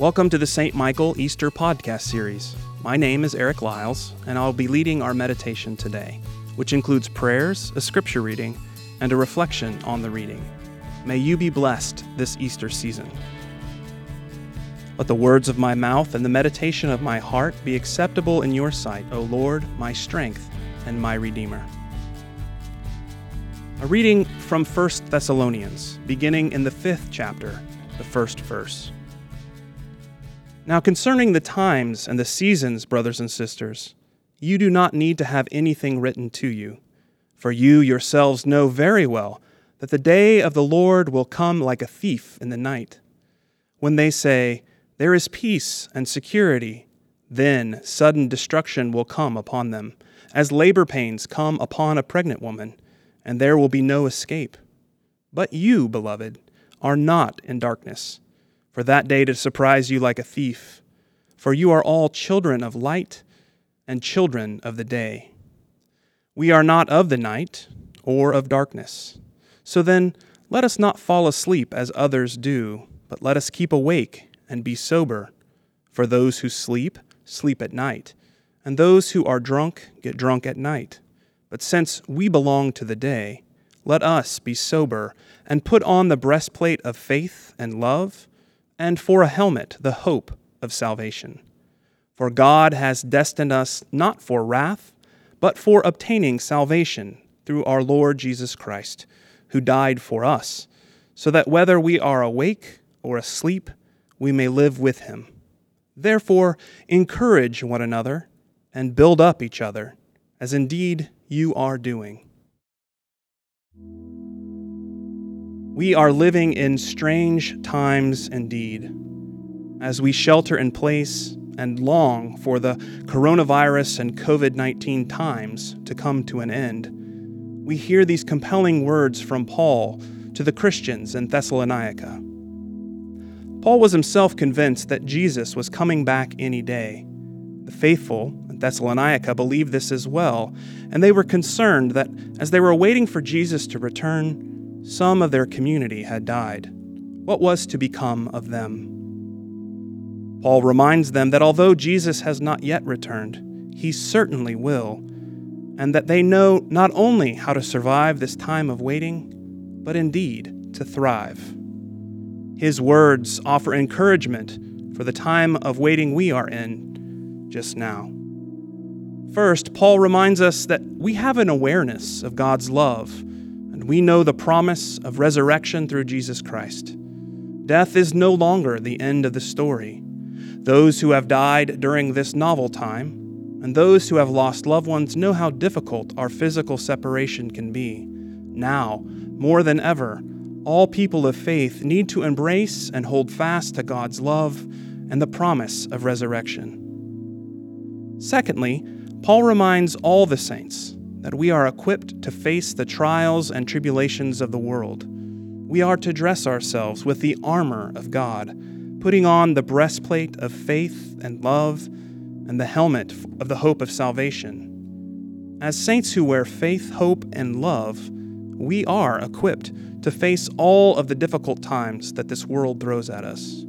Welcome to the St. Michael Easter podcast series. My name is Eric Lyles, and I'll be leading our meditation today, which includes prayers, a scripture reading, and a reflection on the reading. May you be blessed this Easter season. Let the words of my mouth and the meditation of my heart be acceptable in your sight, O Lord, my strength and my Redeemer. A reading from 1 Thessalonians, beginning in the fifth chapter, the first verse. Now, concerning the times and the seasons, brothers and sisters, you do not need to have anything written to you, for you yourselves know very well that the day of the Lord will come like a thief in the night. When they say, There is peace and security, then sudden destruction will come upon them, as labor pains come upon a pregnant woman and there will be no escape. But you, beloved, are not in darkness, for that day to surprise you like a thief. For you are all children of light and children of the day. We are not of the night or of darkness. So then, let us not fall asleep as others do, but let us keep awake and be sober. For those who sleep, sleep at night, and those who are drunk get drunk at night. But since we belong to the day, let us be sober and put on the breastplate of faith and love, and for a helmet, the hope of salvation. For God has destined us not for wrath, but for obtaining salvation through our Lord Jesus Christ, who died for us, so that whether we are awake or asleep, we may live with him. Therefore, encourage one another and build up each other, as indeed you are doing. We are living in strange times indeed, as we shelter in place and long for the coronavirus and COVID 19 times to come to an end. We hear these compelling words from Paul to the Christians in Thessalonica. Paul was himself convinced that Jesus was coming back any day. The faithful in Thessalonica believed this as well, and they were concerned that as they were waiting for Jesus to return, some of their community had died. What was to become of them? Paul reminds them that although Jesus has not yet returned, he certainly will, and that they know not only how to survive this time of waiting, but indeed to thrive. His words offer encouragement for the time of waiting we are in just now. First, Paul reminds us that we have an awareness of God's love, we know the promise of resurrection through Jesus Christ. Death is no longer the end of the story. Those who have died during this novel time, and those who have lost loved ones know how difficult our physical separation can be. Now, more than ever, all people of faith need to embrace and hold fast to God's love and the promise of resurrection. Secondly, Paul reminds all the saints that we are equipped to face the trials and tribulations of the world. We are to dress ourselves with the armor of God, putting on the breastplate of faith and love and the helmet of the hope of salvation. As saints who wear faith, hope, and love, we are equipped to face all of the difficult times that this world throws at us.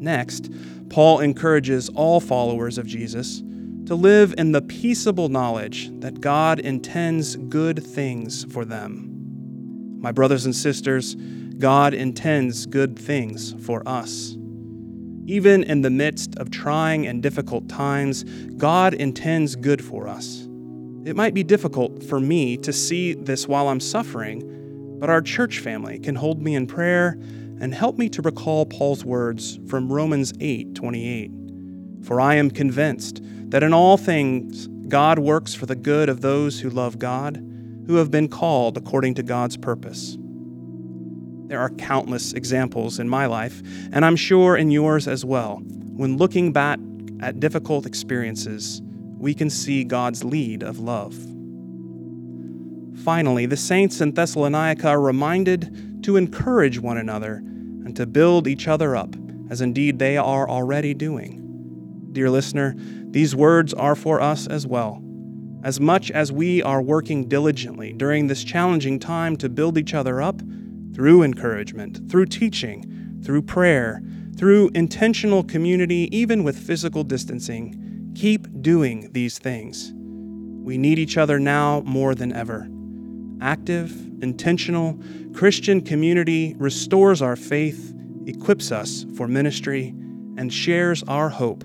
Next, Paul encourages all followers of Jesus to live in the peaceable knowledge that God intends good things for them. My brothers and sisters, God intends good things for us. Even in the midst of trying and difficult times, God intends good for us. It might be difficult for me to see this while I'm suffering, but our church family can hold me in prayer and help me to recall Paul's words from Romans 8:28. For I am convinced that in all things God works for the good of those who love God, who have been called according to God's purpose. There are countless examples in my life, and I'm sure in yours as well. When looking back at difficult experiences, we can see God's lead of love. Finally, the saints in Thessalonica are reminded to encourage one another and to build each other up, as indeed they are already doing. Dear listener, these words are for us as well. As much as we are working diligently during this challenging time to build each other up through encouragement, through teaching, through prayer, Through intentional community, even with physical distancing, keep doing these things. We need each other now more than ever. Active, intentional, Christian community restores our faith, equips us for ministry, and shares our hope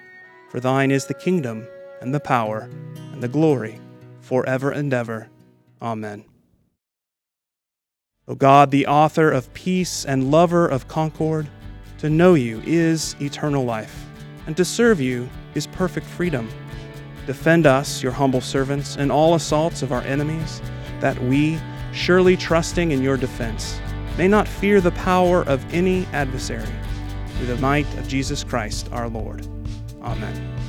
For thine is the kingdom, and the power, and the glory, forever and ever. Amen. O God, the author of peace and lover of concord, to know you is eternal life, and to serve you is perfect freedom. Defend us, your humble servants, in all assaults of our enemies, that we, surely trusting in your defense, may not fear the power of any adversary through the might of Jesus Christ our Lord. Amen.